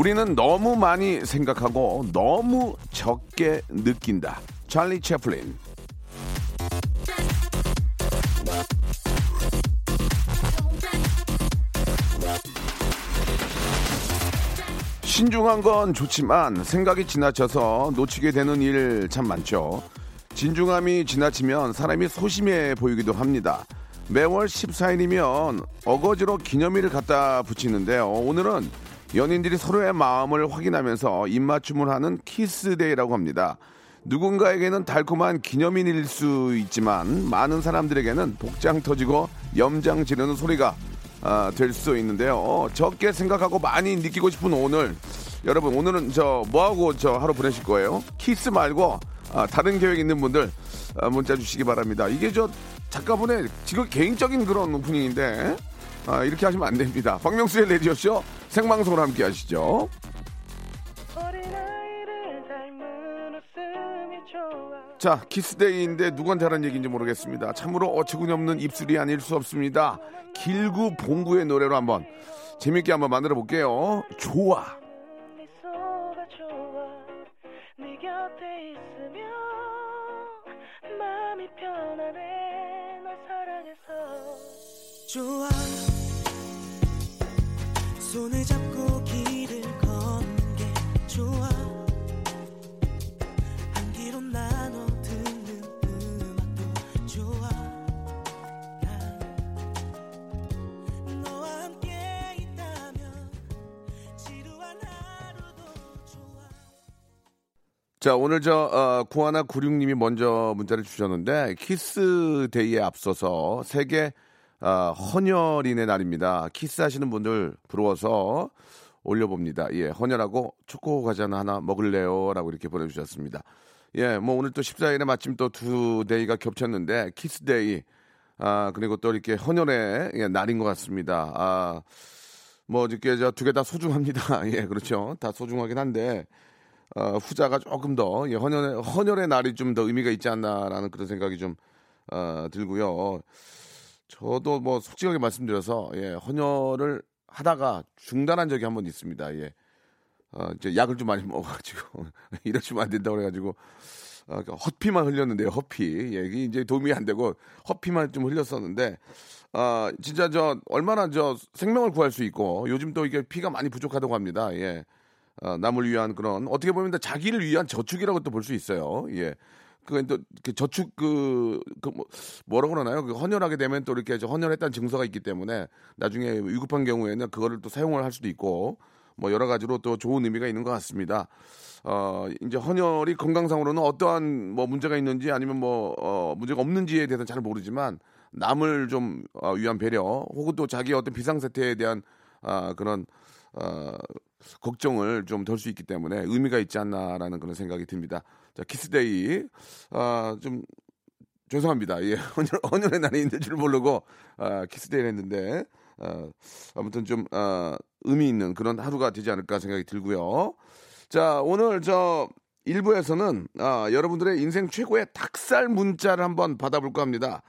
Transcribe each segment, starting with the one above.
우리는 너무 많이 생각하고 너무 적게 느낀다 찰리 채플린 신중한 건 좋지만 생각이 지나쳐서 놓치게 되는 일 참 많죠. 진중함이 지나치면 사람이 소심해 보이기도 합니다. 매월 14일이면 어거지로 기념일을 갖다 붙이는데요. 오늘은 연인들이 서로의 마음을 확인하면서 입맞춤을 하는 키스데이라고 합니다. 누군가에게는 달콤한 기념일일 수 있지만 많은 사람들에게는 복장 터지고 염장 지르는 소리가 아, 될 수 있는데요. 적게 생각하고 많이 느끼고 싶은 오늘 여러분 오늘은 저 뭐하고 저 하루 보내실 거예요? 키스 말고 아, 다른 계획 있는 분들 아, 문자 주시기 바랍니다. 이게 저 작가분의 지금 개인적인 그런 오프닝인데 아, 이렇게 하시면 안 됩니다. 박명수의 레디오쇼 생방송으로 함께 하시죠. 자, 키스데이인데 누구한테 하는 얘기인지 모르겠습니다. 참으로 어처구니 없는 입술이 아닐 수 없습니다. 길구 봉구의 노래로 한번 재밌게 한번 만들어 볼게요. 좋아. 좋아 손을 잡고 길을 걷는 게 좋아. 한 귀로 나눠 듣는 음악도 좋아. 난 너와 함께 있다면 지루한 하루도 좋아. 자, 오늘 저, 어, 구하나 96님이 먼저 문자를 주셨는데, 키스데이에 앞서서 세계, 어, 헌혈인의 날입니다. 키스하시는 분들 부러워서 올려봅니다. 예, 헌혈하고 초코 과자 하나 먹을래요? 라고 이렇게 보내주셨습니다. 예, 뭐 오늘 또 14일에 마침 또 두 day가 겹쳤는데, 키스데이, 아, 그리고 또 이렇게 헌혈의 예, 날인 것 같습니다. 아, 뭐 이렇게 저두개 다 소중합니다. 예, 그렇죠. 다 소중하긴 한데, 어, 후자가 조금 더 예, 헌혈의, 헌혈의 날이 좀 더 의미가 있지 않나라는 그런 생각이 좀 어, 들고요. 저도 뭐 솔직하게 말씀드려서 예, 헌혈을 하다가 중단한 적이 한 번 있습니다. 예. 어, 이제 약을 좀 많이 먹어가지고 이러시면 안 된다고 그래가지고 어, 그 헛피만 흘렸는데요. 헛피. 예, 이게 이제 도움이 안 되고 헛피만 좀 흘렸었는데 아 진짜 저 얼마나 저 생명을 구할 수 있고 요즘 또 이게 피가 많이 부족하다고 합니다. 예. 어, 남을 위한 그런 어떻게 보면 자기를 위한 저축이라고 또 볼 수 있어요. 예. 그건 또 이렇게 저축 그, 그 뭐, 뭐라고 그러나요? 그 헌혈하게 되면 또 이렇게 저 헌혈했다는 증서가 있기 때문에 나중에 위급한 경우에는 그거를 또 사용을 할 수도 있고 뭐 여러 가지로 또 좋은 의미가 있는 것 같습니다. 어, 이제 헌혈이 건강상으로는 어떠한 뭐 문제가 있는지 아니면 뭐, 어, 문제가 없는지에 대해서는 잘 모르지만 남을 좀 어, 위한 배려 혹은 또 자기 어떤 비상사태에 대한 아, 그런 어, 걱정을 좀 덜 수 있기 때문에 의미가 있지 않나라는 그런 생각이 듭니다. 자, 키스데이. 아, 좀 죄송합니다. 예, 헌혈, 헌혈의 날이 있는 줄 모르고 아, 키스데이를 했는데 아, 아무튼 좀 아, 의미 있는 그런 하루가 되지 않을까 생각이 들고요. 자, 오늘 저 1부에서는 아, 여러분들의 인생 최고의 닭살 문자를 한번 받아볼까 합니다.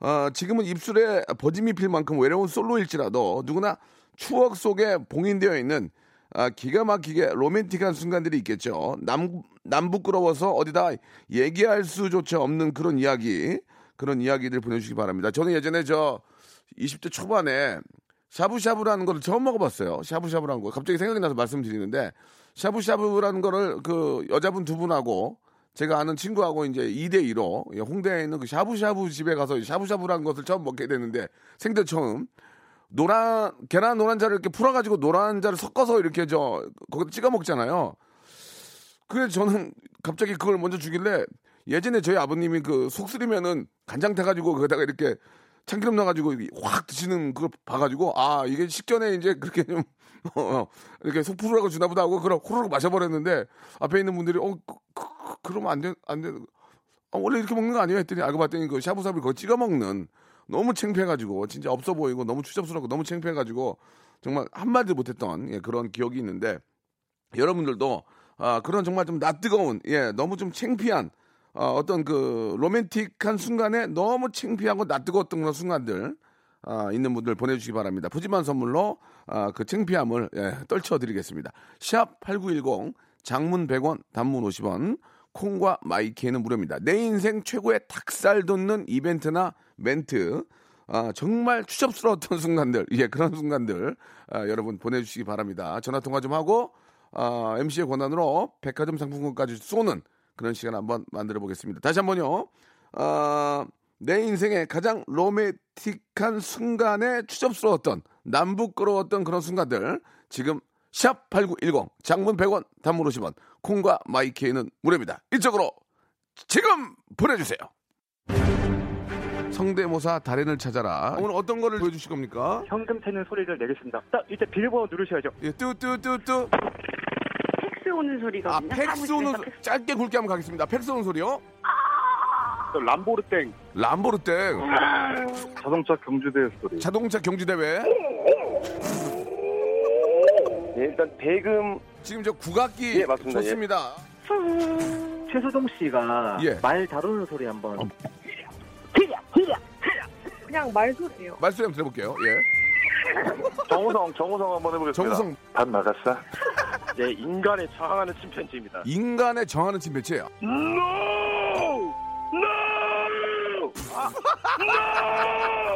아, 지금은 입술에 버짐이 필 만큼 외로운 솔로일지라도 누구나 추억 속에 봉인되어 있는 아, 기가 막히게 로맨틱한 순간들이 있겠죠. 남, 남 부끄러워서 어디다 얘기할 수조차 없는 그런 이야기, 그런 이야기들 보내주시기 바랍니다. 저는 예전에 저 20대 초반에 샤브샤브라는 걸 처음 먹어봤어요. 샤브샤브라는 거. 갑자기 생각이 나서 말씀드리는데, 샤브샤브라는 거를 그 여자분 두 분하고 제가 아는 친구하고 이제 2대2로 홍대에 있는 그 샤브샤브 집에 가서 샤브샤브라는 것을 처음 먹게 되는데, 생전 처음. 노란 계란 노란자를 이렇게 풀어가지고 노란자를 섞어서 이렇게 저 거기다 찍어 먹잖아요. 그래서 저는 갑자기 그걸 먼저 주길래 예전에 저희 아버님이 그 속 쓰리면은 간장 타가지고 거기다가 이렇게 참기름 넣어가지고 확 드시는 그거 봐가지고 아 이게 식전에 이제 그렇게 좀 어, 어, 이렇게 속 풀으라고 주나 보다 하고 그럼 호로록 마셔버렸는데 앞에 있는 분들이 어 그, 그, 그러면 안돼 안돼 아, 원래 이렇게 먹는 거 아니에요 했더니 알고 봤더니 그 샤브샤브 그거 찍어 먹는 너무 창피해가지고 진짜 없어 보이고 너무 추잡스럽고 너무 창피해가지고 정말 한마디 못했던 예, 그런 기억이 있는데 여러분들도 아, 그런 정말 좀 낯뜨거운 예 너무 좀 창피한 어, 어떤 그 로맨틱한 순간에 너무 창피하고 낯뜨거웠던 그런 순간들 아, 있는 분들 보내주시기 바랍니다. 푸짐한 선물로 아, 그 창피함을 예, 떨쳐드리겠습니다. 샵 8910 장문 100원 단문 50원 콩과 마이키에는 무료입니다. 내 인생 최고의 닭살 돋는 이벤트나 멘트 아, 정말 추접스러웠던 순간들 예 그런 순간들 아, 여러분 보내주시기 바랍니다. 전화 통화 좀 하고 아, MC의 권한으로 백화점 상품권까지 쏘는 그런 시간 한번 만들어 보겠습니다. 다시 한 번요. 아, 내 인생의 가장 로맨틱한 순간에 추접스러웠던 남부끄러웠던 그런 순간들 지금 샵8910 장문 100원 단문 50원 콩과 마이케이는 무료입니다. 이쪽으로 지금 보내주세요. 성대모사 달인을 찾아라. 오늘 어떤 거를 보여주실 겁니까? 현금 채는 소리를 내겠습니다. 자, 이제 비밀번호 누르셔야죠. 예, 뚜뚜뚜뚜. 팩스 오는 아, 소리거든요. 팩스 오는 소- 짧게 굵게 한번 가겠습니다. 팩스 오는 소리요? 또 람보르땡. 람보르땡. 자동차 경주대 소리. 자동차 경주대회. 네, 일단 대금 지금 저 국악기 예, 맞습니다. 좋습니다. 최수동 씨가 예. 말 다루는 소리 한번. 그냥 말소리예요. 말소리 한번 들어볼게요. 예. 정우성, 정우성 한번 해보겠습니다. 정우성 밥 나갔어? 네, 인간에 저항하는 침팬지입니다. 인간의 정하는 침배치예요.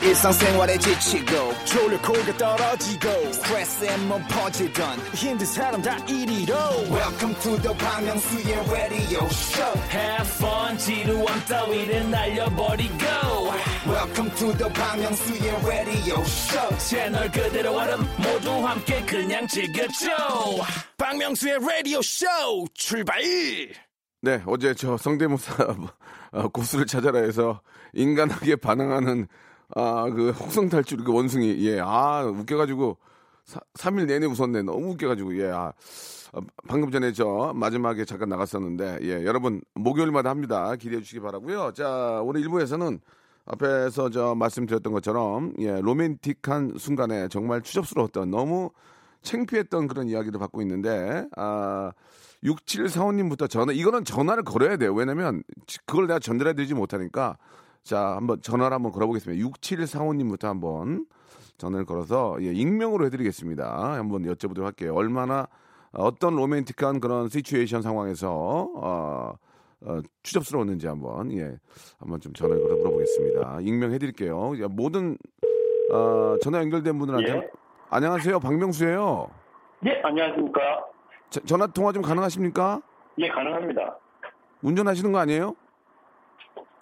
일상생활에 지치고, 졸려 코가 떨어지고, 스트레스에 몸 퍼지던, 힘든 사람 다 이리로. welcome to the Bang Myung-soo's radio show. Have fun 지루함 따위를 날려버리고. Welcome to the Bang Myung-soo's radio show. 채널 그대로 얼음 모두 함께 그냥 즐겨줘. 박명수의 라디오 쇼 출발! 네, 어제 저 성대모사 어, 고수를 찾아라 해서 인간하게 반항하는 아, 그 혹성 탈출 그 원숭이. 예, 아, 웃겨 가지고 사, 3일 내내 웃었네. 너무 웃겨 가지고, 예, 아. 어, 방금 전에 저 마지막에 잠깐 나갔었는데, 예, 여러분, 목요일마다 합니다. 기대해 주시기 바라고요 자, 오늘 1부에서는 앞에서 저 말씀드렸던 것처럼, 예, 로맨틱한 순간에 정말 추접스러웠던 너무 창피했던 그런 이야기를 받고 있는데, 아, 6745님부터 전화, 이거는 전화를 걸어야 돼요. 왜냐면, 지- 그걸 내가 전달해 드리지 못하니까, 자, 한번 전화를 한번 걸어보겠습니다. 6745님부터 한번 전화를 걸어서, 예, 익명으로 해드리겠습니다. 한번 여쭤보도록 할게요. 얼마나, 어떤 로맨틱한 그런 시츄에이션 상황에서, 어, 어, 추접스러웠는지 한번, 예, 한번 좀 전화를 걸어 물어보겠습니다. 익명해드릴게요. 예, 모든, 어, 전화 연결된 분들한테, 예. 안녕하세요. 박명수예요 예, 안녕하십니까. 자, 전화 통화 좀 가능하십니까? 예, 가능합니다. 운전하시는 거 아니에요?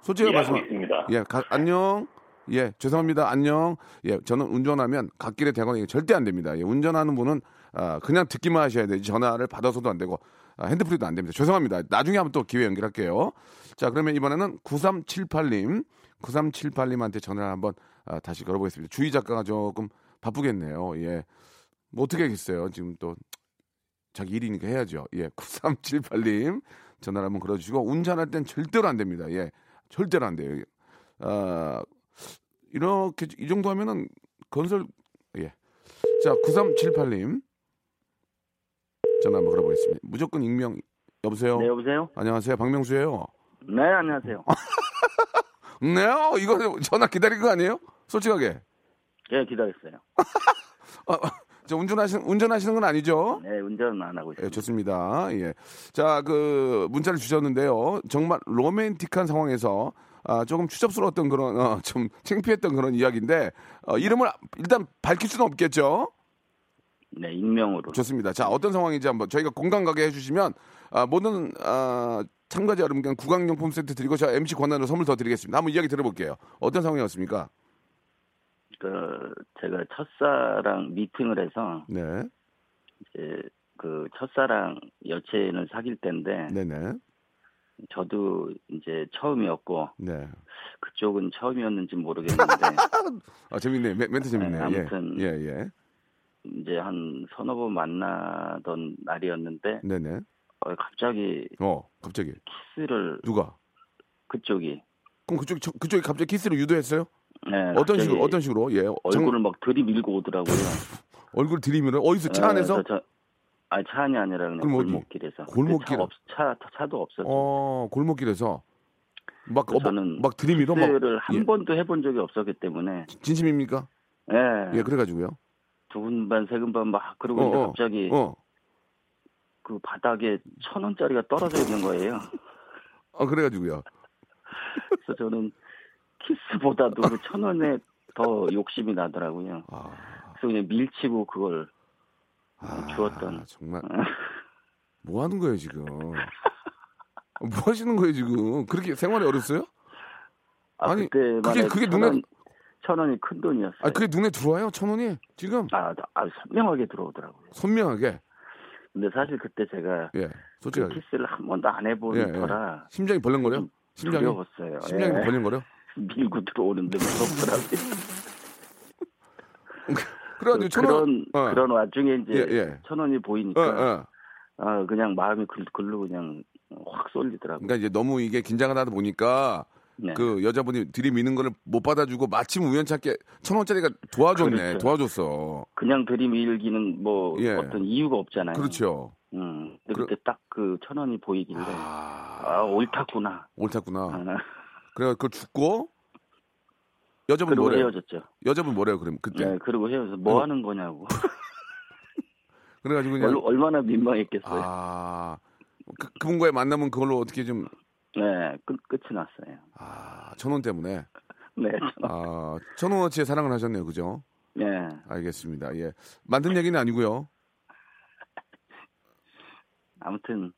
솔직히 예, 말씀. 있습니다. 예, 가- 안녕. 예, 죄송합니다. 안녕. 예, 저는 운전하면 갓길에 대거나 이게 절대 안 됩니다. 예, 운전하는 분은 아, 그냥 듣기만 하셔야 되지 전화를 받아서도 안 되고 아, 핸드프리도 안 됩니다. 죄송합니다. 나중에 한번 또 기회 연결할게요. 자, 그러면 이번에는 9378님, 9378님한테 전화를 한번 아, 다시 걸어보겠습니다. 주희 작가가 조금 바쁘겠네요. 예, 뭐 어떻게 하겠어요. 지금 또 자기 일이니까 해야죠. 예, 9378님 전화를 한번 걸어주시고 운전할 땐 절대로 안 됩니다. 예, 절대로 안 돼요. 아, 이렇게 이 정도 하면은 건설 예. 자, 9378님 전화 한번 걸어보겠습니다. 무조건 익명 여보세요. 네, 여보세요? 안녕하세요, 박명수예요. 네, 안녕하세요. 네, 어, 이거 전화 기다린 거 아니에요? 솔직하게. 예, 기다렸어요. 아, 저 운전하시는 운전하시는 건 아니죠? 네, 운전은 안 하고 예, 좋습니다. 예. 자, 그 문자를 주셨는데요. 정말 로맨틱한 상황에서 아, 조금 추접스러웠던 그런 어, 좀 창피했던 그런 이야기인데 어, 이름을 일단 밝힐 수는 없겠죠. 네, 익명으로. 좋습니다. 자, 어떤 상황인지 한번 저희가 공감 가게 해주시면 아, 모든 아, 참가자 여러분께 구강용품 세트 드리고 저 MC 권한으로 선물 더 드리겠습니다. 한번 이야기 들어볼게요. 어떤 상황이었습니까? 그 제가 첫사랑 미팅을 해서 네. 이제 그 첫사랑 여친을 사귈 때인데 네네. 저도 이제 처음이었고 네. 그쪽은 처음이었는지 모르겠는데 아, 재밌네. 멘- 멘트 재밌네. 네, 아무튼. 예. 예, 예. 이제 한 서너 번 만나던 날이었는데 네네. 어, 갑자기 어, 갑자기. 키스를 누가? 그쪽이 그럼 그쪽, 저- 그쪽이 갑자기 키스를 유도했어요? 네, 어떤 식으로, 어떤 식으로? 예. 장- 얼굴을 막 들이밀고 오더라고요. 얼굴 들이밀어? 어디서 차 네, 안에서? 저, 아니 차 안이 아니라 그냥 그럼 어디? 골목길에서. 골목길? 차, 없, 차 차도 없었죠. 어, 골목길에서. 막, 어, 저는 막 들이밀어? 막. 키스를 한 예. 번도 해본 적이 없었기 때문에 진심입니까? 예, 예, 그래가지고요. 두근 반 세근 반 막 그러고 어, 있는데 어. 갑자기 어. 그 바닥에 천 원짜리가 떨어져 있는 거예요. 어, 그래가지고요. 그래서 저는 키스보다도 그 천 원에 더 욕심이 나더라고요. 아, 그래서 그냥 밀치고 그걸 아, 주웠던. 정말. 뭐 하는 거예요, 지금? 뭐 하시는 거예요, 지금? 그렇게 생활이 어렵어요? 아, 그때만 그게- 그게 천 눈에- 원, 천 원이 큰 돈이었어요. 아, 그게 눈에 들어와요, 천 원이? 지금? 아, 아, 선명하게 들어오더라고요. 선명하게. 근데 사실 그때 제가 예, 그 솔직하게. 키스를 한 번도 안 해본 예, 예. 터라 심장이 벌렁거려? 좀 심장이? 두려웠어요. 심장이 예. 벌렁거려? 밀고 들어오는데 무섭더라고요. 그래가지고 천 원. 그런 어. 그런 와중에 이제 예, 예. 천 원이 어, 보이니까 어. 아 그냥 마음이 글, 글로 그냥 확 쏠리더라고요. 그러니까 이제 너무 이게 긴장을 하다 보니까 네. 그 여자분이 들이미는 거를 못 받아주고 마침 우연찮게 천 원짜리가 도와줬네. 그렇죠. 도와줬어. 그냥 들이밀기는 뭐 예. 어떤 이유가 없잖아요. 그렇죠. 음. 그러- 그때 딱그 천 원이 보이길래 아, 아 옳다구나. 옳았구나. 아, 그래 그걸 죽고 여자분 뭐래요? 헤어졌죠. 여자분 뭐래요? 그럼 그때 네, 그리고 헤어져서 뭐 어. 하는 거냐고. 그래가지고 그냥 얼, 얼마나 민망했겠어요. 아 그, 그분과의 만남은 그걸로 어떻게 좀 네, 끝 끝이 났어요. 아, 천원 때문에 네, 아, 천 원 어치의 사랑을 하셨네요, 그죠? 네. 알겠습니다. 예, 만든 얘기는 아니고요. 아무튼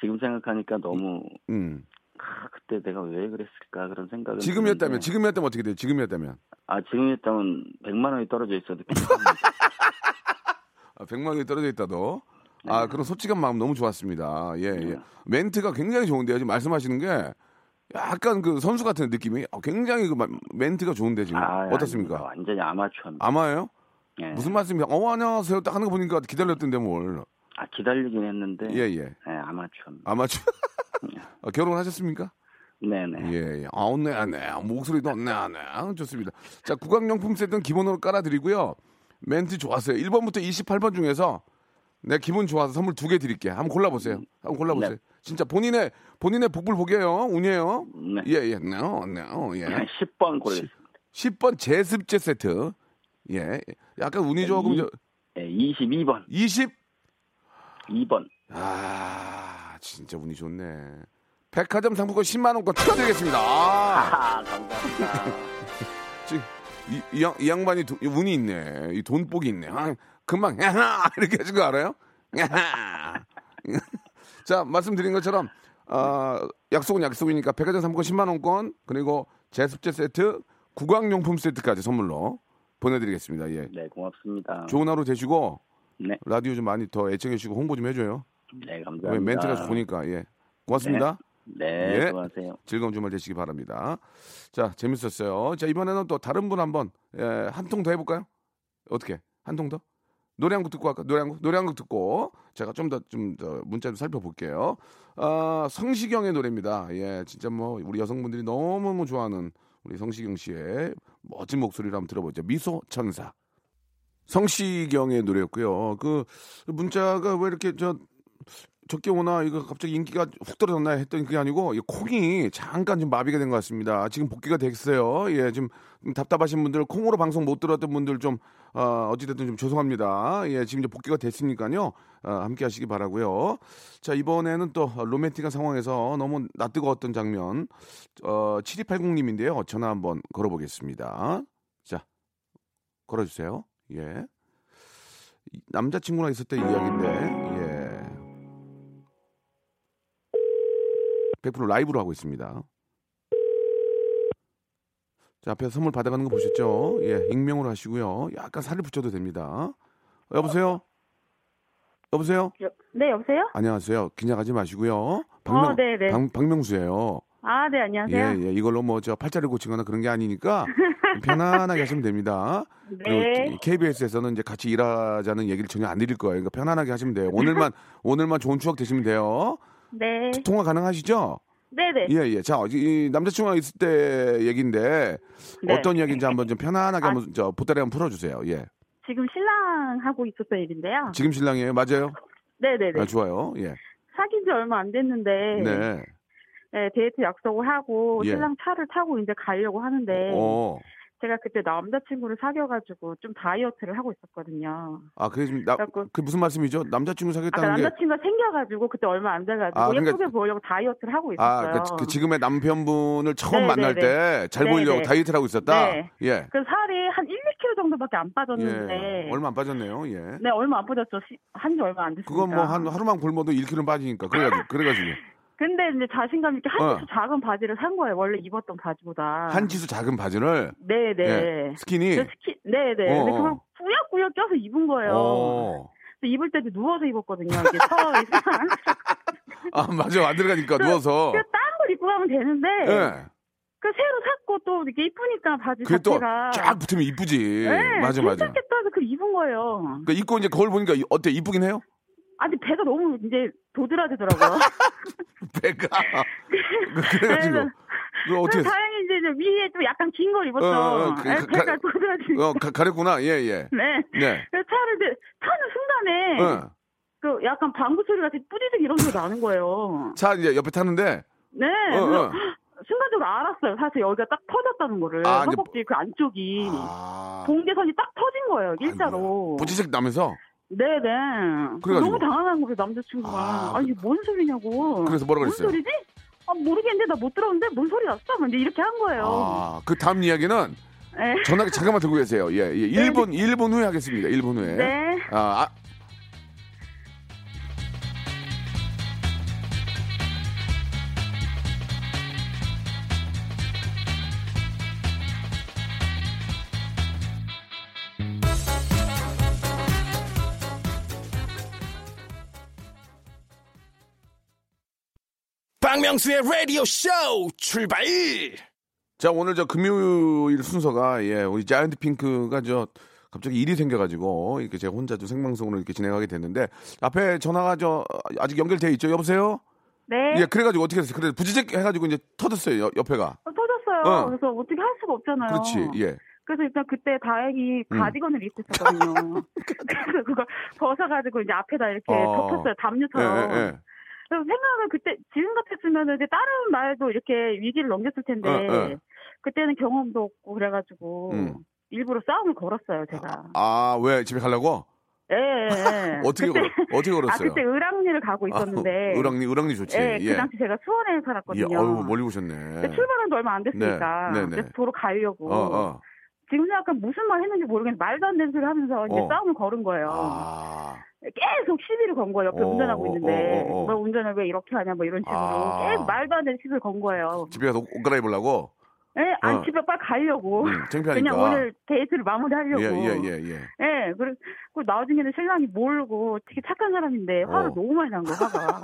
지금 생각하니까 너무 음, 아, 그때 내가 왜 그랬을까 그런 생각을. 지금이었다면 드는데, 지금이었다면 어떻게 돼요? 지금이었다면 아 지금이었다면 100만 원이 떨어져 있어도 괜찮습니다. 아, 100만 원이 떨어져 있다도 아 그런 솔직한 마음 너무 좋았습니다. 예, 예. 멘트가 굉장히 좋은데요. 지금 말씀하시는 게 약간 그 선수 같은 느낌이 어, 굉장히 그 마- 멘트가 좋은데 지금 아, 어떻습니까? 아닙니다. 완전히 아마추어입니다. 아마예요? 예. 무슨 말씀이세요? 어 안녕하세요. 딱 하는 거 보니까 기다렸던데 뭘? 아 기다리긴 했는데. 예, 예. 네, 아마추어입니다. 아마추어. 아, 결혼하셨습니까? 네네. 예, 예. 아, 언네, 안 네. 목소리도 언네, 안 네. 아, 좋습니다. 자, 구강용품 세트는 기본으로 깔아드리고요. 멘트 좋았어요. 1번부터 28번 중에서 내 기분 좋아서 선물 두 개 드릴게요. 한번 골라보세요. 한번 골라보세요. 네. 진짜 본인의, 본인의 복불 보게요. 운이에요. 네. 예, 예. No, no, 예. 10번 고르겠습니다. 10번 제습제 세트. 예. 약간 운이 조금, 이- 저, 네, 22번. 20? 2번. 아, 진짜 운이 좋네. 백화점 상품권 10만 원권 축하드리겠습니다. 아. 아, 감사합니다. 지금 이, 이, 양, 이 양반이 도- 운이 있네. 이 돈복이 있네. 아, 금방 야하 이렇게 하신 거 알아요? 야하. 자 말씀드린 것처럼 어, 약속은 약속이니까 백화점 상품권 10만 원권 그리고 제습제 세트 구강용품 세트까지 선물로 보내드리겠습니다. 예. 네, 고맙습니다. 좋은 하루 되시고 네, 라디오 좀 많이 더 애청해 주시고 홍보 좀 해줘요. 네, 왜 감사합니다. 멘트가 좋으니까 예. 고맙습니다. 네, 예. 수고하세요. 즐거운 주말 되시기 바랍니다. 자, 재밌었어요. 자, 이번에는 또 다른 분 한번 예, 한통 더 해볼까요? 어떻게? 한 통 더? 노래 한 곡 듣고 할까? 노래 한 곡, 노래 한 곡 듣고 제가 좀 더좀더 문자 좀 살펴볼게요. 아, 성시경의 노래입니다. 예, 진짜 뭐 우리 여성분들이 너무너무 좋아하는 우리 성시경 씨의 멋진 목소리를 한번 들어보죠. 미소 천사. 성시경의 노래였고요. 그 문자가 왜 이렇게 저 적게 오나 이거 갑자기 인기가 훅 떨어졌나 했더니 그게 아니고 이 콩이 잠깐 좀 마비가 된 것 같습니다. 지금 복귀가 됐어요. 예, 좀 답답하신 분들 콩으로 방송 못 들었던 분들 좀 어, 어찌됐든 좀 죄송합니다. 예, 지금 이제 복귀가 됐으니까요. 어, 함께 하시기 바라고요. 자, 이번에는 또 로맨틱한 상황에서 너무 낯뜨거웠던 장면 어, 7280님인데요. 전화 한번 걸어보겠습니다. 자, 걸어주세요. 예. 이- 남자친구랑 있을 때 이야기인데, 100% 라이브로 하고 있습니다. 자, 앞에서 선물 받아가는 거 보셨죠? 예, 익명으로 하시고요. 약간 살을 붙여도 됩니다. 여보세요? 여보세요? 네, 여보세요? 안녕하세요. 긴장하지 마시고요. 어, 박명, 네, 네. 박, 박명수예요. 아, 네, 안녕하세요. 예, 예. 이걸로 뭐 저 팔자를 고치거나 그런 게 아니니까 편안하게 하시면 됩니다. 네. 그리고 KBS에서는 이제 같이 일하자는 얘기를 전혀 안 드릴 거예요. 그러니까 편안하게 하시면 돼요. 오늘만 오늘만 좋은 추억 되시면 돼요. 네. 통화 가능하시죠? 네네. 예, 예. 자, 이 남자친구가 있을 때 얘기인데 네. 어떤 이야기인지 한번 좀 편안하게 아. 한번 저 보따리 한번 풀어주세요. 예. 지금 신랑 하고 있었던 일인데요. 지금 신랑이에요, 맞아요? 네네네. 아, 좋아요. 예. 사귄 지 얼마 안 됐는데, 네. 네, 데이트 약속을 하고 예. 신랑 차를 타고 이제 가려고 하는데, 어. 제가 그때 남자친구를 사귀어가지고 좀 다이어트를 하고 있었거든요. 아, 그게 지금 나, 그래갖고- 그 무슨 말씀이죠? 남자친구 아까 사귀었다는 게 남자친구가 생겨가지고 그때 얼마 안 돼가지고 아, 그러니까- 예쁘게 보이려고 다이어트를 하고 아, 있었어요. 그, 그 지금의 남편분을 처음 네, 만날 네, 때 잘 네, 보이려고 네. 다이어트를 하고 있었다? 네. 예. 그 살이 한 1, 2kg 정도밖에 안 빠졌는데, 예. 얼마 안 빠졌네요. 예. 네 얼마 안 빠졌죠. 한지 얼마 안 됐으니까. 그건 뭐 한 하루만 굶어도 1kg 빠지니까. 그래가지고, 그래가지고. 근데 이제 자신감 있게 한 어. 치수 작은 바지를 산 거예요. 원래 입었던 바지보다. 한 지수 작은 바지를. 네네. 예. 스키니. 그 스키, 네네. 근데 어, 어. 그걸 꾸역꾸역 껴서 입은 거예요. 어. 입을 때도 누워서 입었거든요. 이게 서 이상. 아, 맞아. 안 들어가니까, 누워서. 딴걸 입고 가면 되는데. 예. 그 새로 샀고 또 이렇게 이쁘니까 바지 그게 또 자체가. 쫙 붙으면 이쁘지. 네, 맞아, 맞아. 괜찮겠다 해서 그 입은 거예요. 그러니까 입고 이제 거울 보니까 이- 어때? 이쁘긴 해요? 아니 배가 너무 이제 도드라지더라고요. 배가. 그래가지고. 그래서- 그 어떻게. 그래서 다행히 이제 위에 좀 약간 긴 걸 입었어. 어, 어, 그- 네, 가- 배가 가- 도드라지. 어, 가, 가렸구나. 예, 예. 네. 네. 그래서 차를 이제 타는 순간에 어. 그 약간 방구 소리 같이 뿌리득 이런 소리가 나는 거예요. 차 이제 옆에 타는데. 네. 어, 어. 순간적으로 알았어요. 사실 여기가 딱 터졌다는 거를. 아, 이제- 허벅지 그 안쪽이. 아. 봉제선이 딱 터진 거예요. 일자로. 부치색 나면서. 네네. 그래가지고. 너무 당황한 거예요, 남자친구가. 아, 아, 니 이게 뭔 소리냐고. 그래서 뭐라 뭔 그랬어요? 소리지? 아, 모르겠는데 나 못 들었는데 뭔 소리 났어? 막 이제 이렇게 한 거예요. 아, 그 다음 이야기는 네. 전화기 잠깐만 들고 계세요. 예, 예. 1분, 1분 후에 하겠습니다. 1분 후에. 네. 아, 박명수의 라디오 쇼 출발 자, 오늘 저 금요일 순서가, 예, 우리 자이언트 핑크가 저, 갑자기 일이 생겨가지고, 이렇게 제가 혼자 좀 생방송으로 이렇게 진행하게 됐는데, 앞에 전화가 저, 아직 연결돼 있죠? 여보세요? 네. 예, 그래가지고 어떻게 됐어요? 그래, 부지직 해가지고 이제 터졌어요, 옆- 옆에가. 어, 터졌어요. 어. 그래서 어떻게 할 수가 없잖아요. 그렇지, 예. 그래서 일단 그때 다행히 음. 가디건을 입고 있었거든요. 그래서 그걸 벗어가지고 이제 앞에다 이렇게 어. 덮었어요. 예, 담요처럼. 예, 예. 그래서 생각은 그때 지금 같았으면 이제 다른 말도 이렇게 위기를 넘겼을 텐데 어, 어. 그때는 경험도 없고 그래가지고 음. 일부러 싸움을 걸었어요 제가. 아, 왜? 집에 가려고? 예. 예, 예. 어떻게, 그때, 걸, 어떻게 아 걸었어요? 그때 을왕리를 가고 있었는데. 아, 으랑니, 으랑니 좋지. 예, 예. 그 당시 제가 수원에 예, 살았거든요. 어우, 멀리 오셨네. 근데 출발한 지 얼마 안 됐으니까. 네, 네, 네. 그래서 도로 가려고. 어, 어. 지금 생각하면 무슨 말 했는지 모르겠는데 말도 안 되는 소리 하면서 이제 어. 싸움을 걸은 거예요. 아, 계속 시비를 건 거예요. 옆에 어, 운전하고 있는데. 어, 어, 어. 너 운전을 왜 이렇게 하냐 뭐 이런 식으로. 아. 계속 말도 안 되는 시비를 건 거예요. 집에 가서 옷, 옷 갈아입으려고? 예, 아니 어. 집에 빨리 가려고. 음, 창피하니까. 그냥 오늘 데이트를 마무리하려고. 예, 예, 예, 예. 예, 그래, 그 나중에는 신랑이 모르고 되게 착한 사람인데 화를 어. 너무 많이 난 거야, 화가.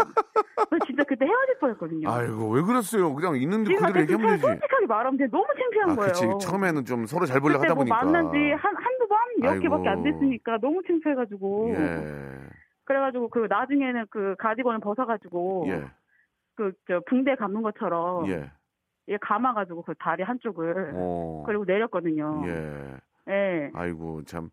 그래서 진짜 그때 헤어질 뻔했거든요. 아이고, 왜 그랬어요? 그냥 있는 지금 그대로 얘기하면 되지. 솔직하게 말하면 돼. 너무 창피한 아, 거예요. 그치. 처음에는 좀 서로 잘 보려고 하다 뭐 보니까. 만난 지 한, 한두 번? 몇 개밖에 안. 됐으니까 너무 창피해가지고. 예. 그래가지고 그 나중에는 그 가디건을 벗어가지고. 예. 그, 저, 붕대 감는 것처럼. 예. 얘 감아가지고 그 다리 한쪽을. 어. 그리고 내렸거든요. 예. 예. 아이고, 참.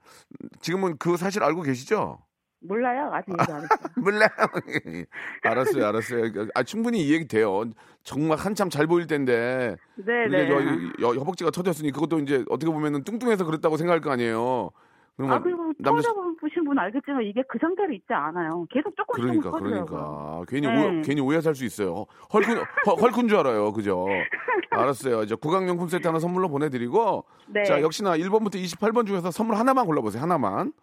지금은 그 사실 알고 계시죠? 몰라요? 아직 얘기 안 했어요. 몰라요. 알았어요, 알았어요. 아, 충분히 이해가 돼요. 정말 한참 잘 보일 텐데. 네네. 저, 여- 허벅지가 터졌으니 그것도 이제 어떻게 보면은 뚱뚱해서 그랬다고 생각할 거 아니에요. 아, 그리고 남자- 터져보신 분 알겠지만 이게 그 상태로 있지 않아요. 계속 조금씩 그러니까. 그러니까 괜히 네. 오해, 괜히 오해 살 수 있어요. 헐큰 헐- 헐큰 줄 알아요, 그죠? 알았어요. 이제 구강용품 세트 하나 선물로 보내드리고 네. 자 역시나 1번부터 28번 중에서 선물 하나만 골라보세요. 하나만.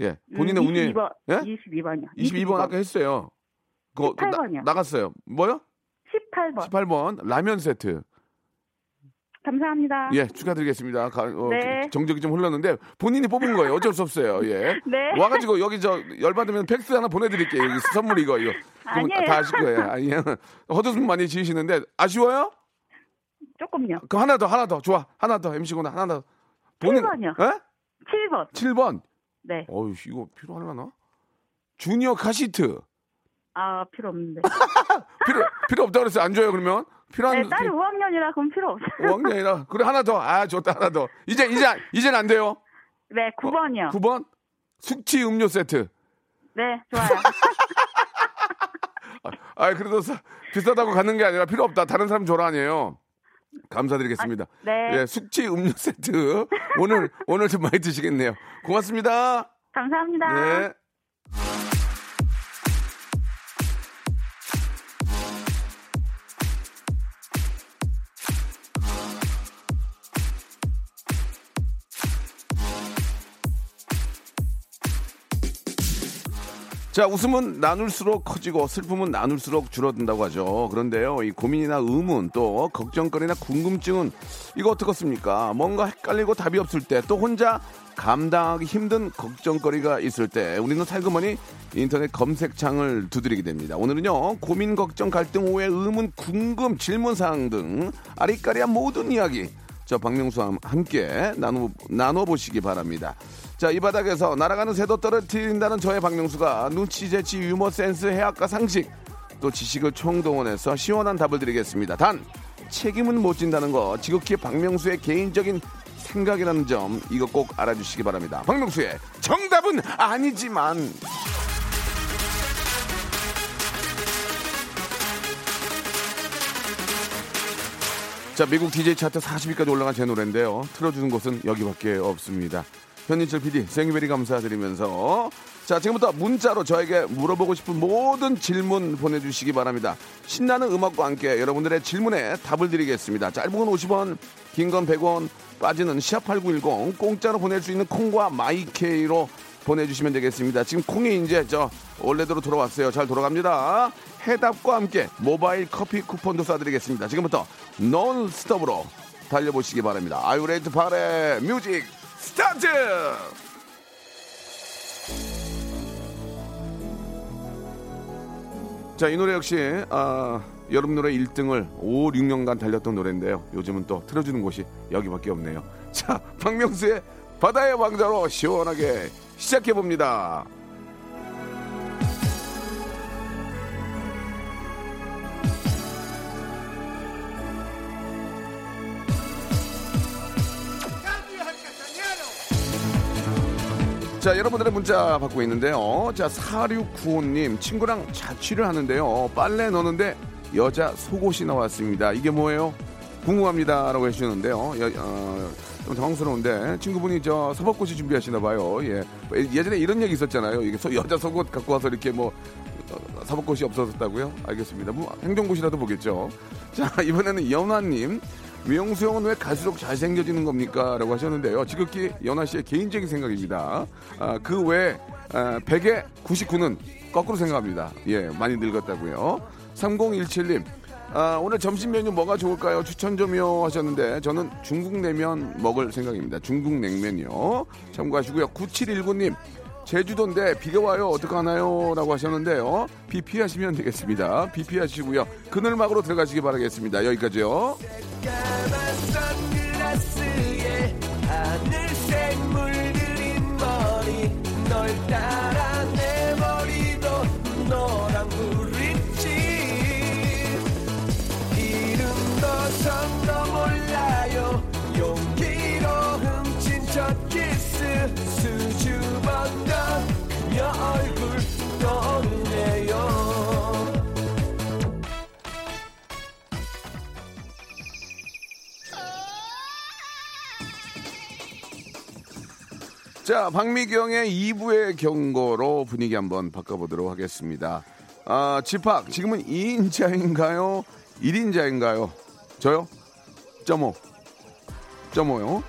예, 본인의 음, 운이 22번, 예? 22번이요. 22번 아까 했어요. 그거 그 18번이요. 나, 나갔어요. 뭐요? 18번. 18번 라면 세트. 감사합니다. 예, 축하드리겠습니다. 가- 어, 네. 정적이 좀 흘렀는데 본인이 뽑은 거예요. 어쩔 수 없어요. 예. 네. 와가지고 여기 저 열받으면 팩스 하나 보내드릴게요. 여기 선물 이거 이거. 아니에요. 다 아실 거예요. 아니에요. 헛웃음 많이 지으시는데 아쉬워요? 조금요. 그럼 하나 더 하나 더 좋아 하나 더 MC구나 하나 더. 본인- 7번이요. 예? 7번. 7번. 네. 어휴 이거 필요하려나? 주니어 카시트. 아, 필요 없는데. 필요 필요 없다 그랬어요. 안 줘요 그러면? 필요한 네, 딸이 5학년이라 그럼 필요 없어요. 5학년이라 그래 하나 더. 아 좋다 하나 더. 이제 이제 이제는 안 돼요. 네, 9번이요. 9번 숙취 음료 세트. 네, 좋아요. 아 그래도 사- 비싸다고 가는 게 아니라 필요 없다. 다른 사람 줘라 아니에요. 감사드리겠습니다. 네. 예, 숙취 음료 세트 오늘 오늘 좀 많이 드시겠네요. 고맙습니다. 감사합니다. 네. 자, 웃음은 나눌수록 커지고 슬픔은 나눌수록 줄어든다고 하죠. 그런데요, 이 고민이나 의문 또 걱정거리나 궁금증은 이거 어떻겠습니까? 뭔가 헷갈리고 답이 없을 때 또 혼자 감당하기 힘든 걱정거리가 있을 때 우리는 살그머니 인터넷 검색창을 두드리게 됩니다. 오늘은요, 고민, 걱정, 갈등, 오해, 의문, 궁금, 질문 사항 등 아리까리한 모든 이야기 저 박명수와 함께 나눠, 나눠보시기 바랍니다. 자, 이 바닥에서 날아가는 새도 떨어뜨린다는 저의 박명수가 눈치, 재치, 유머, 센스, 해학과 상식, 또 지식을 총동원해서 시원한 답을 드리겠습니다. 단, 책임은 못 진다는 거, 지극히 박명수의 개인적인 생각이라는 점, 이거 꼭 알아주시기 바랍니다. 박명수의 정답은 아니지만. 자, 미국 DJ 차트 40위까지 올라간 제 노래인데요. 틀어주는 곳은 여기밖에 없습니다. 현인철 PD, 생유베리 감사드리면서 자, 지금부터 문자로 저에게 물어보고 싶은 모든 질문 보내주시기 바랍니다. 신나는 음악과 함께 여러분들의 질문에 답을 드리겠습니다. 짧은 건 50원, 긴 건 100원, 빠지는 샵8910, 공짜로 보낼 수 있는 콩과 마이케이로 보내주시면 되겠습니다. 지금 콩이 이제 저 원래대로 돌아왔어요. 잘 돌아갑니다. 해답과 함께 모바일 커피 쿠폰도 쏴드리겠습니다. 지금부터 논스톱으로 달려보시기 바랍니다. Are you ready? Party music start! 자, 이 노래 역시 아, 여름 노래 1등을 5, 6년간 달렸던 노래인데요. 요즘은 또 틀어주는 곳이 여기밖에 없네요. 자, 박명수의 바다의 왕자로 시원하게 시작해 봅니다. 자, 여러분들의 문자 받고 있는데요. 자, 4695님, 친구랑 자취를 하는데요. 빨래 넣는데 여자 속옷이 나왔습니다. 이게 뭐예요? 궁금합니다. 라고 해주셨는데요. 여- 어, 좀 당황스러운데, 친구분이 저 서법고시 준비하시나 봐요. 예. 예전에 이런 얘기 있었잖아요. 이게 소- 여자 속옷 갖고 와서 이렇게 뭐, 어, 사법고시 없어졌다고요? 알겠습니다. 뭐, 행정고시라도 보겠죠. 자, 이번에는 연화님. 미영수 형은 왜 갈수록 잘생겨지는 겁니까? 라고 하셨는데요. 지극히 연하 씨의 개인적인 생각입니다. 아, 그 외에 아, 100에 99는 거꾸로 생각합니다. 예, 많이 늙었다고요. 3017님. 아, 오늘 점심 메뉴 뭐가 좋을까요? 추천 좀요 하셨는데 저는 중국 냉면 먹을 생각입니다. 중국 냉면이요. 참고하시고요. 9719님. 제주도인데 비가 와요. 어떡하나요? 라고 하셨는데요. 비 피하시면 되겠습니다. 비 피하시고요. 그늘막으로 들어가시기 바라겠습니다. 여기까지요. 몰라요 용기로 훔친 자, 박미경의 2부의 경고로 분위기 한번 바꿔보도록 하겠습니다. 아, 집합, 지금은 2인자인가요? 1인자인가요? 저요? 점오. 점오요.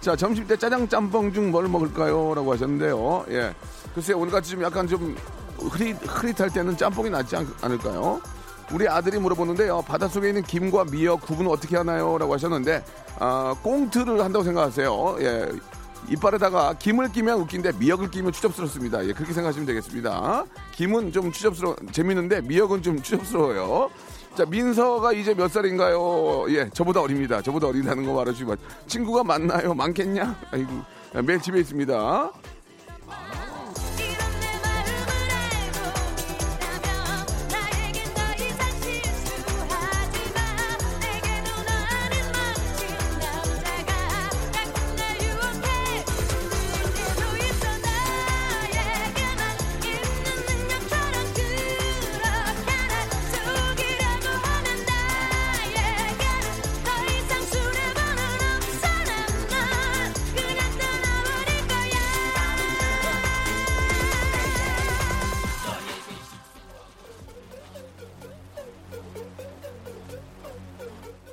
자, 점심 때 짜장 짬뽕 중 뭘 먹을까요? 라고 하셨는데요. 예. 글쎄, 오늘같이 좀 약간 좀 흐릿, 흐릿할 때는 짬뽕이 낫지 않, 않을까요? 우리 아들이 물어보는데요. 바닷속에 있는 김과 미역 구분을 어떻게 하나요? 라고 하셨는데, 아, 꽁트를 한다고 생각하세요. 예. 이빨에다가 김을 끼면 웃긴데 미역을 끼면 추접스럽습니다. 예, 그렇게 생각하시면 되겠습니다. 김은 좀 추접스러워, 재밌는데 미역은 좀 추접스러워요. 자, 민서가 이제 몇 살인가요? 예, 저보다 어립니다. 저보다 어리다는 거 말아주시고. 친구가 많나요? 많겠냐? 아이고, 매일 집에 있습니다.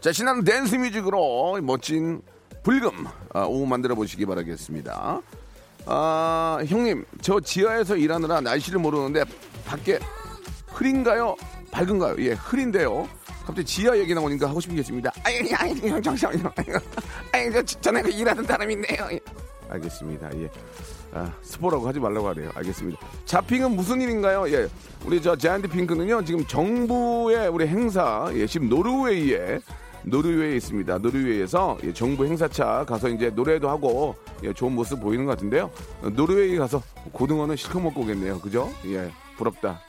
자, 신나는 댄스 뮤직으로 멋진 불금 아, 오후 만들어 보시기 바라겠습니다. 아, 형님, 저 지하에서 일하느라 날씨를 모르는데 밖에 흐린가요? 밝은가요? 예, 흐린데요. 갑자기 지하 얘기 나오니까 하고 싶은 게 있습니다. 아니, 아니, 형, 잠시만요. 아니, 저 전에 그 일하는 사람인데요. 예. 알겠습니다. 예. 아, 스포라고 하지 말라고 하네요. 알겠습니다. 자핑은 무슨 일인가요? 예. 우리 저 제한트 핑크는요, 지금 정부의 우리 행사, 예, 지금 노르웨이에 노르웨이에 있습니다. 노르웨이에서 예, 정부 행사차 가서 이제 노래도 하고 예, 좋은 모습 보이는 것 같은데요. 어, 노르웨이 가서 고등어는 실컷 먹고 오겠네요. 그죠? 예, 부럽다.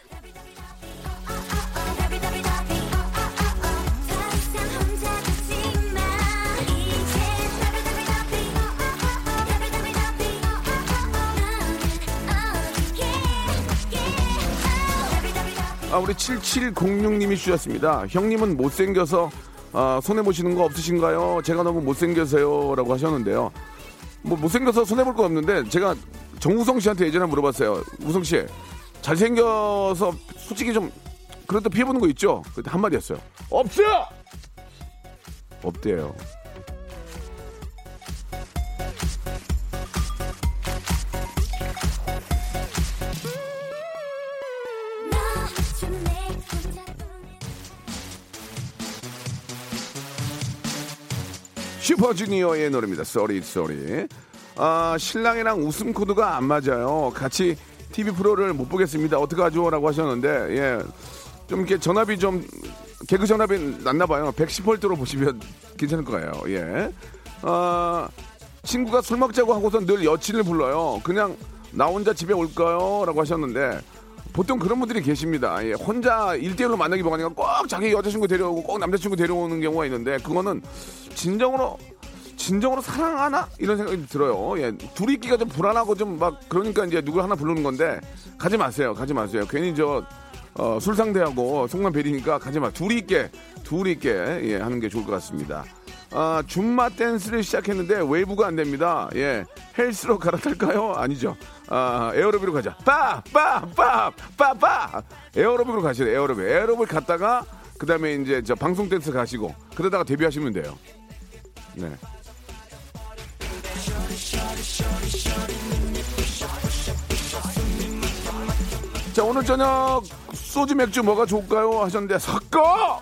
아, 우리 7706님이 주셨습니다. 형님은 못생겨서 아, 손해 보시는 거 없으신가요? 제가 너무 못생겨서요라고 하셨는데요. 뭐 못생겨서 손해 볼 거 없는데 제가 정우성 씨한테 예전에 물어봤어요. 우성 씨 잘생겨서 솔직히 좀 그래도 피해 보는 거 있죠? 그때 한 마디였어요. 없어요. 없대요. 슈퍼주니어의 노래입니다. Sorry Sorry. 아 신랑이랑 웃음 코드가 안 맞아요. 같이 TV 프로를 못 보겠습니다. 어떡하죠? 라고 하셨는데 예. 좀 이렇게 전압이 좀 개그 전압이 낮나 봐요. 110V로 보시면 괜찮을 거예요. 예. 아 친구가 술 먹자고 하고서 늘 여친을 불러요. 그냥 나 혼자 집에 올까요? 라고 하셨는데 보통 그런 분들이 계십니다. 예, 혼자 일대일로 만나기가 아니라 꼭 자기 여자친구 데려오고 꼭 남자친구 데려오는 경우가 있는데 그거는 진정으로 진정으로 사랑하나 이런 생각이 들어요. 예, 둘이 있기가 좀 불안하고 좀 막 그러니까 이제 누구 하나 부르는 건데 가지 마세요. 가지 마세요. 괜히 저 어, 술 상대하고 속만 베리니까 가지 마. 둘이 있게 둘이 있게 예, 하는 게 좋을 것 같습니다. 아, 줌마 댄스를 시작했는데 웨이브가 안 됩니다. 예. 헬스로 갈아탈까요? 아니죠. 아, 에어로빅으로 가자. 빠! 빠! 빠! 빠! 빠! 에어로빅으로 돼요. 에어로빅. 에어로빅 갔다가 그다음에 이제 저 방송 댄스 가시고 그러다가 데뷔하시면 돼요. 네. 자, 오늘 저녁 소주 맥주 뭐가 좋을까요? 하셨는데 섞어!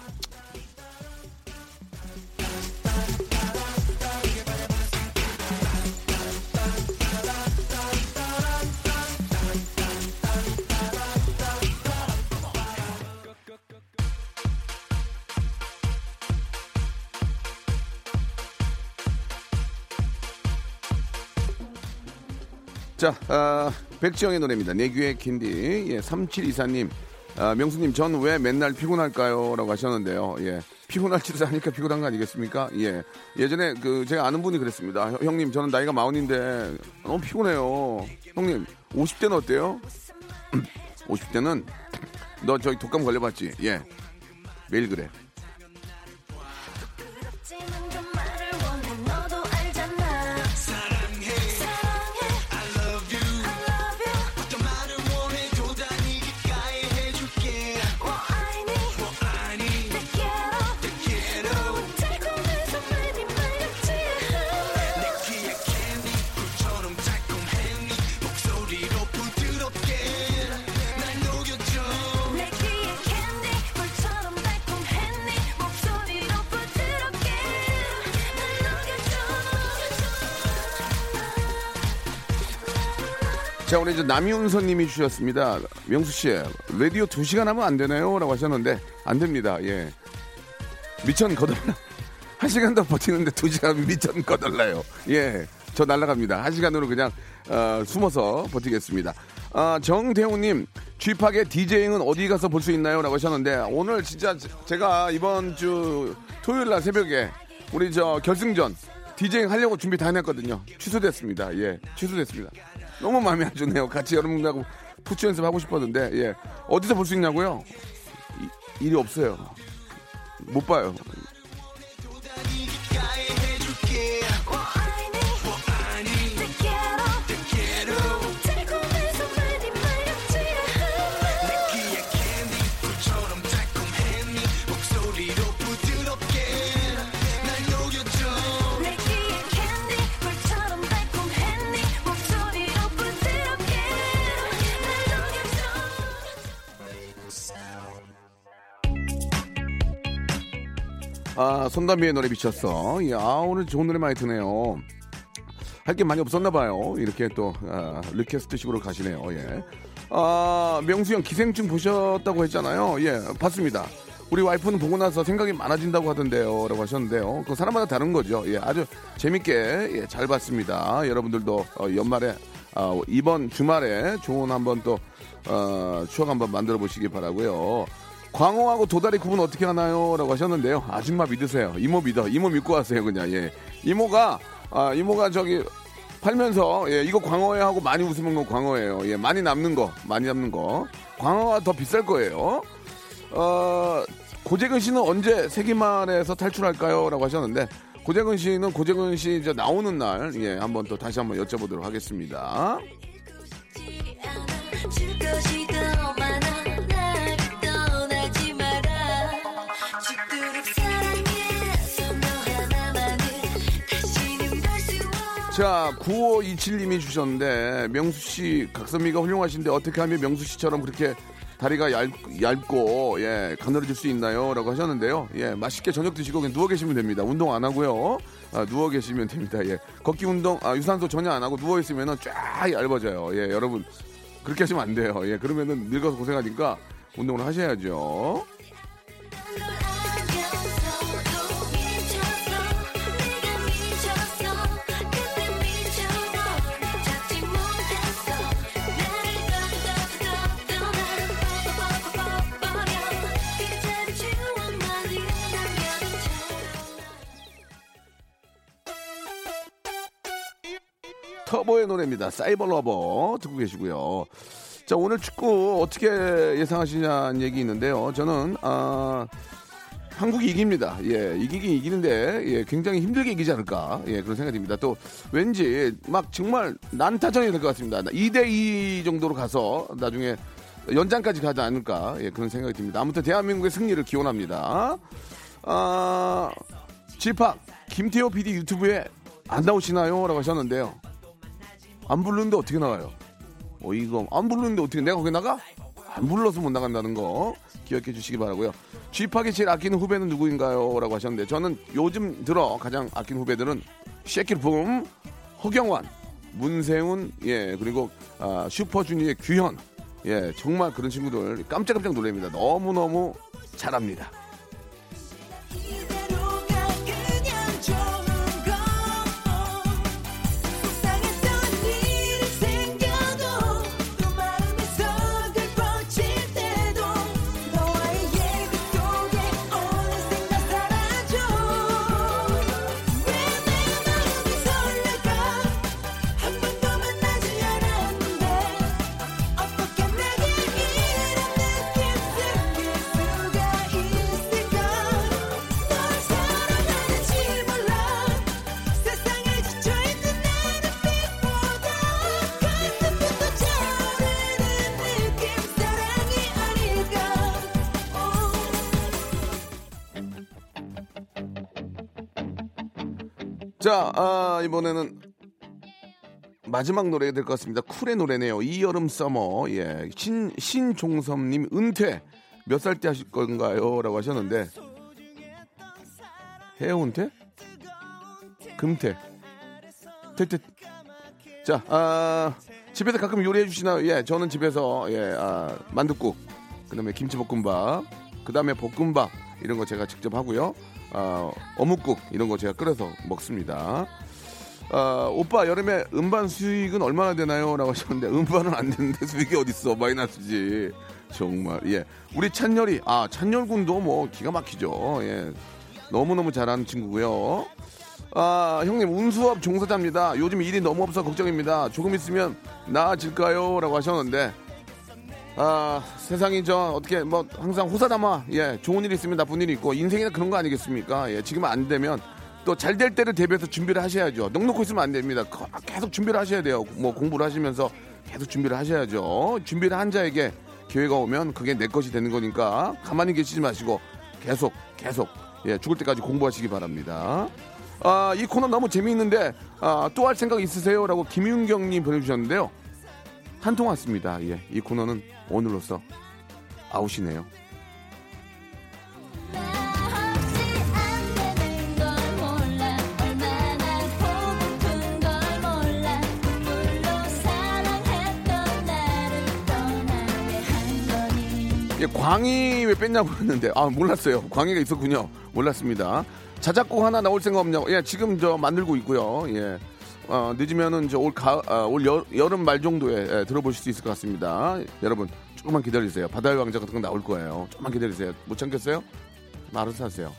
자, 아, 백지영의 노래입니다. 내 귀에 캔디. 예, 3724님. 아, 명수님, 전 왜 맨날 피곤할까요? 라고 하셨는데요. 예. 피곤할 짓을 하니까 피곤한 거 아니겠습니까? 예. 예전에 그, 제가 아는 분이 그랬습니다. 형- 형님, 저는 나이가 마흔인데 너무 피곤해요. 형님, 50대는 어때요? 50대는 너 저기 독감 걸려봤지? 예. 매일 그래. 자, 우리 이제 남윤선 님이 주셨습니다. 명수 씨, 라디오 2시간 하면 안 되나요? 라고 하셨는데, 안 됩니다. 예. 미천 거덜나. 한 시간 더 버티는데 두 시간 미천 거덜나요. 예. 저 날라갑니다. 한 시간으로 그냥, 어, 숨어서 버티겠습니다. 아, 정대웅님, 쥐팍의 디제잉은 어디 가서 볼 수 있나요? 라고 하셨는데, 오늘 진짜 제- 제가 이번 주 토요일 날 새벽에 우리 저 결승전 디제잉 하려고 준비 다 해놨거든요. 취소됐습니다. 예. 취소됐습니다. 너무 마음에 안 드네요. 같이 여러분들하고 푸츠 연습 하고 싶었는데, 예. 어디서 볼 수 있냐고요? 이- 일이 없어요. 못 봐요. 아, 손담비의 노래 미쳤어. 야, 오늘 좋은 노래 많이 드네요. 할 게 많이 없었나 봐요. 이렇게 또 아, 리퀘스트식으로 가시네요. 예. 아, 명수 형 기생충 보셨다고 했잖아요. 예, 봤습니다. 우리 와이프는 보고 나서 생각이 많아진다고 하던데요. 라고 하셨는데요. 그 사람마다 다른 거죠. 예, 아주 재밌게 예, 잘 봤습니다. 여러분들도 어, 연말에 아, 이번 주말에 좋은 한번 또 어, 추억 한번 만들어 보시기 바라고요. 광어하고 도다리 구분 어떻게 하나요? 라고 하셨는데요. 아줌마 믿으세요. 이모 믿어. 이모 믿고 하세요. 그냥. 예. 이모가, 아, 이모가 저기 팔면서, 예, 이거 광어에 하고 많이 웃으면 거 광어예요. 예, 많이 남는 거, 많이 남는 거. 광어가 더 비쌀 거예요. 어, 고재근 씨는 언제 세기말에서 탈출할까요? 라고 하셨는데, 고재근 씨는 고재근 씨 이제 나오는 날, 예, 한번 또 다시 한번 여쭤보도록 하겠습니다. 자, 9527님이 주셨는데, 명수 씨, 각선미가 훌륭하신데, 어떻게 하면 명수 씨처럼 그렇게 다리가 얇, 얇고, 예, 가늘어질 수 있나요? 라고 하셨는데요. 예, 맛있게 저녁 드시고 그냥 누워 계시면 됩니다. 운동 안 하고요. 아, 누워 계시면 됩니다. 예. 걷기 운동, 아, 유산소 전혀 안 하고 누워 있으면 쫙 얇아져요. 예, 여러분. 그렇게 하시면 안 돼요. 예, 그러면은 늙어서 고생하니까 운동을 하셔야죠. 터보의 노래입니다. Cyber Lover 듣고 계시고요. 자 오늘 축구 어떻게 예상하시냐는 얘기 있는데요. 저는 아, 한국이 이깁니다. 예, 이기긴 이기는데 예, 굉장히 힘들게 이기지 않을까 예, 그런 생각이 듭니다. 또 왠지 막 정말 난타전이 될 것 같습니다. 2대2 정도로 가서 나중에 연장까지 가지 않을까 예, 그런 생각이 듭니다. 아무튼 대한민국의 승리를 기원합니다. 아, 집합 김태호 PD 유튜브에 안 나오시나요? 라고 하셨는데요. 안 부르는데 어떻게 나가요? 어, 이거 안 부르는데 어떻게 내가 거기 나가? 안 불러서 못 나간다는 거 기억해 주시기 바라고요. 쥐팍이 제일 아끼는 후배는 누구인가요? 라고 하셨는데 저는 요즘 들어 가장 아끼는 후배들은 쉐키르품, 허경환, 문세훈, 예 그리고 아, 슈퍼주니어의 규현, 예 정말 그런 친구들 깜짝깜짝 놀랍니다. 너무 너무 잘합니다. 자, 아, 이번에는 마지막 노래가 될것 같습니다. 쿨의 노래네요. 이 여름 서머. 예. 신, 신종섭님, 은퇴. 몇 살 때 하실 건가요? 라고 하셨는데. 해외 은퇴? 금퇴. 퇴퇴. 자, 아, 집에서 가끔 요리해 주시나요? 예, 저는 집에서 예, 아, 만둣국, 그 다음에 김치볶음밥, 그 다음에 볶음밥 이런 거 제가 직접 하고요. 아, 어묵국 이런 거 제가 끓여서 먹습니다. 아, 오빠 여름에 음반 수익은 얼마나 되나요? 라고 하셨는데 음반은 안 되는데 수익이 어딨어? 마이너스지. 정말. 예. 우리 찬열이 아 찬열 군도 뭐 기가 막히죠. 예. 너무너무 잘하는 친구고요. 아 형님 운수업 종사자입니다. 요즘 일이 너무 없어 걱정입니다. 조금 있으면 나아질까요? 라고 하셨는데 아 세상이 저 어떻게 뭐 항상 호사담아 예 좋은 일 있으면 나쁜 일이 있고 인생이나 그런 거 아니겠습니까? 예 지금 안 되면 또 잘 될 때를 대비해서 준비를 하셔야죠. 넉넉히 있으면 안 됩니다. 거- 계속 준비를 하셔야 돼요. 뭐 공부를 하시면서 계속 준비를 하셔야죠. 준비를 한 자에게 기회가 오면 그게 내 것이 되는 거니까 가만히 계시지 마시고 계속 계속 예 죽을 때까지 공부하시기 바랍니다. 아 이 코너 너무 재미있는데 아, 또 할 생각 있으세요?라고 김윤경님 보내주셨는데요. 한 통 왔습니다. 예, 이 코너는 오늘로써 아웃이네요. 예, 광희 왜 뺐냐고 했는데 아 몰랐어요. 광희가 있었군요. 몰랐습니다. 자작곡 하나 나올 생각 없냐고. 예, 지금 저 만들고 있고요. 예. 어, 늦으면은 저올 가, 아, 올 여, 여름 말 정도에 예, 들어보실 수 있을 것 같습니다. 여러분 조금만 기다리세요. 바다의 왕자 같은 거 나올 거예요. 조금만 기다리세요. 못 참겠어요? 알아서 하세요.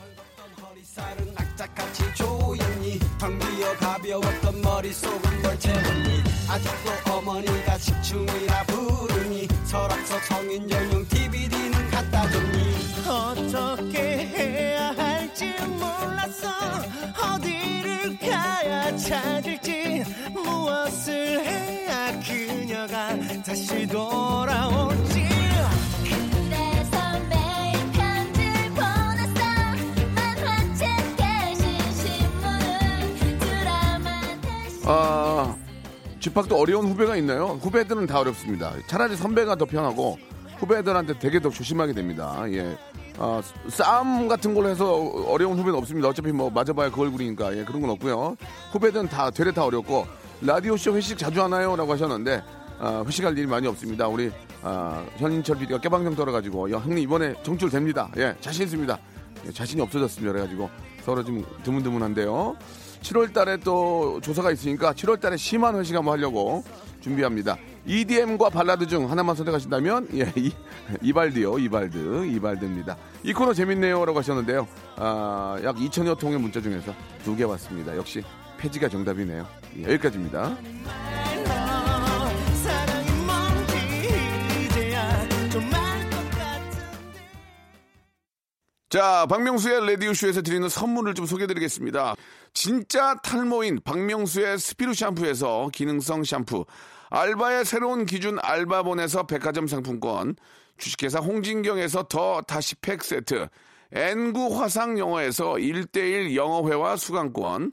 어떻게 해야 할지 몰랐어 어디를 가야 찾을지 무엇을 해야 그녀가 다시 돌아올지 아, 집합도 어려운 후배가 있나요? 후배들은 다 어렵습니다. 차라리 선배가 더 편하고 후배들한테 되게 더 조심하게 됩니다. 예. 아, 싸움 같은 걸로 해서 어려운 후배는 없습니다. 어차피 뭐 맞아봐야 그 얼굴이니까 예, 그런 건 없고요. 후배들은 다 되레 다 어렵고 라디오 쇼 회식 자주 하나요?라고 하셨는데 아, 회식할 일이 많이 없습니다. 우리 아, 현인철 PD가 깨방정 떨어가지고 야, 형님 이번에 정출 됩니다. 예, 자신 있습니다. 예, 자신이 없어졌습니다. 그래가지고 서로 좀 드문드문한데요. 7월 달에 또 조사가 있으니까 7월 달에 심한 회식 한번 하려고 준비합니다. EDM과 발라드 중 하나만 선택하신다면 예, 이, 이발드요. 이발드. 이발드입니다. 이 코너 재밌네요 라고 하셨는데요. 아, 약 2천여 통의 문자 중에서 두 개 왔습니다. 역시 폐지가 정답이네요. 예, 여기까지입니다. 자, 박명수의 라디오쇼에서 드리는 선물을 좀 소개해드리겠습니다. 진짜 탈모인 박명수의 스피루 샴푸에서 기능성 샴푸, 알바의 새로운 기준 알바본에서 백화점 상품권, 주식회사 홍진경에서 더 다시 팩 세트, N구 화상영어에서 1대1 영어회화 수강권,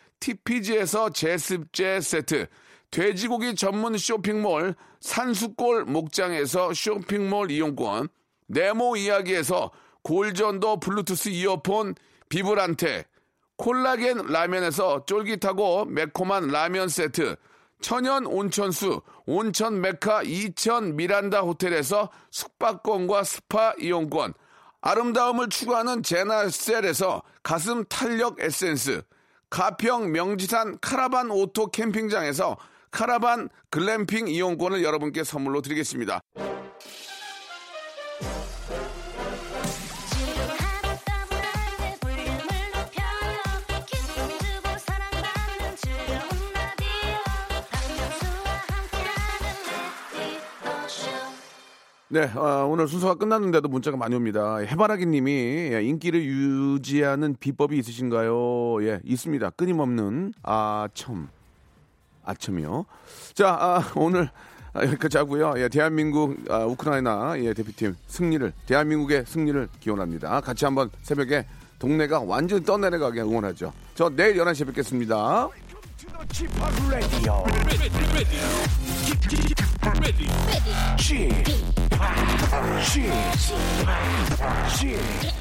TPG에서 제습제 세트, 돼지고기 전문 쇼핑몰 산수골 목장에서 쇼핑몰 이용권, 네모 이야기에서 골전도 블루투스 이어폰 비브란테, 콜라겐 라면에서 쫄깃하고 매콤한 라면 세트, 천연 온천수 온천 메카 이천 미란다 호텔에서 숙박권과 스파 이용권, 아름다움을 추구하는 제나셀에서 가슴 탄력 에센스, 가평 명지산 카라반 오토 캠핑장에서 카라반 글램핑 이용권을 여러분께 선물로 드리겠습니다. 네, 어, 오늘 순서가 끝났는데도 문자가 많이 옵니다. 해바라기 님이 예, 인기를 유지하는 비법이 있으신가요? 예, 있습니다. 끊임없는 아첨. 아첨이요. 자, 아, 오늘 아, 여기까지 하고요. 예, 대한민국 아, 우크라이나 예, 대표팀 승리를 대한민국의 승리를 기원합니다. 같이 한번 새벽에 동네가 완전히 떠내려가게 응원하죠. 저 내일 11시에 뵙겠습니다. Ready. Ready. She. She.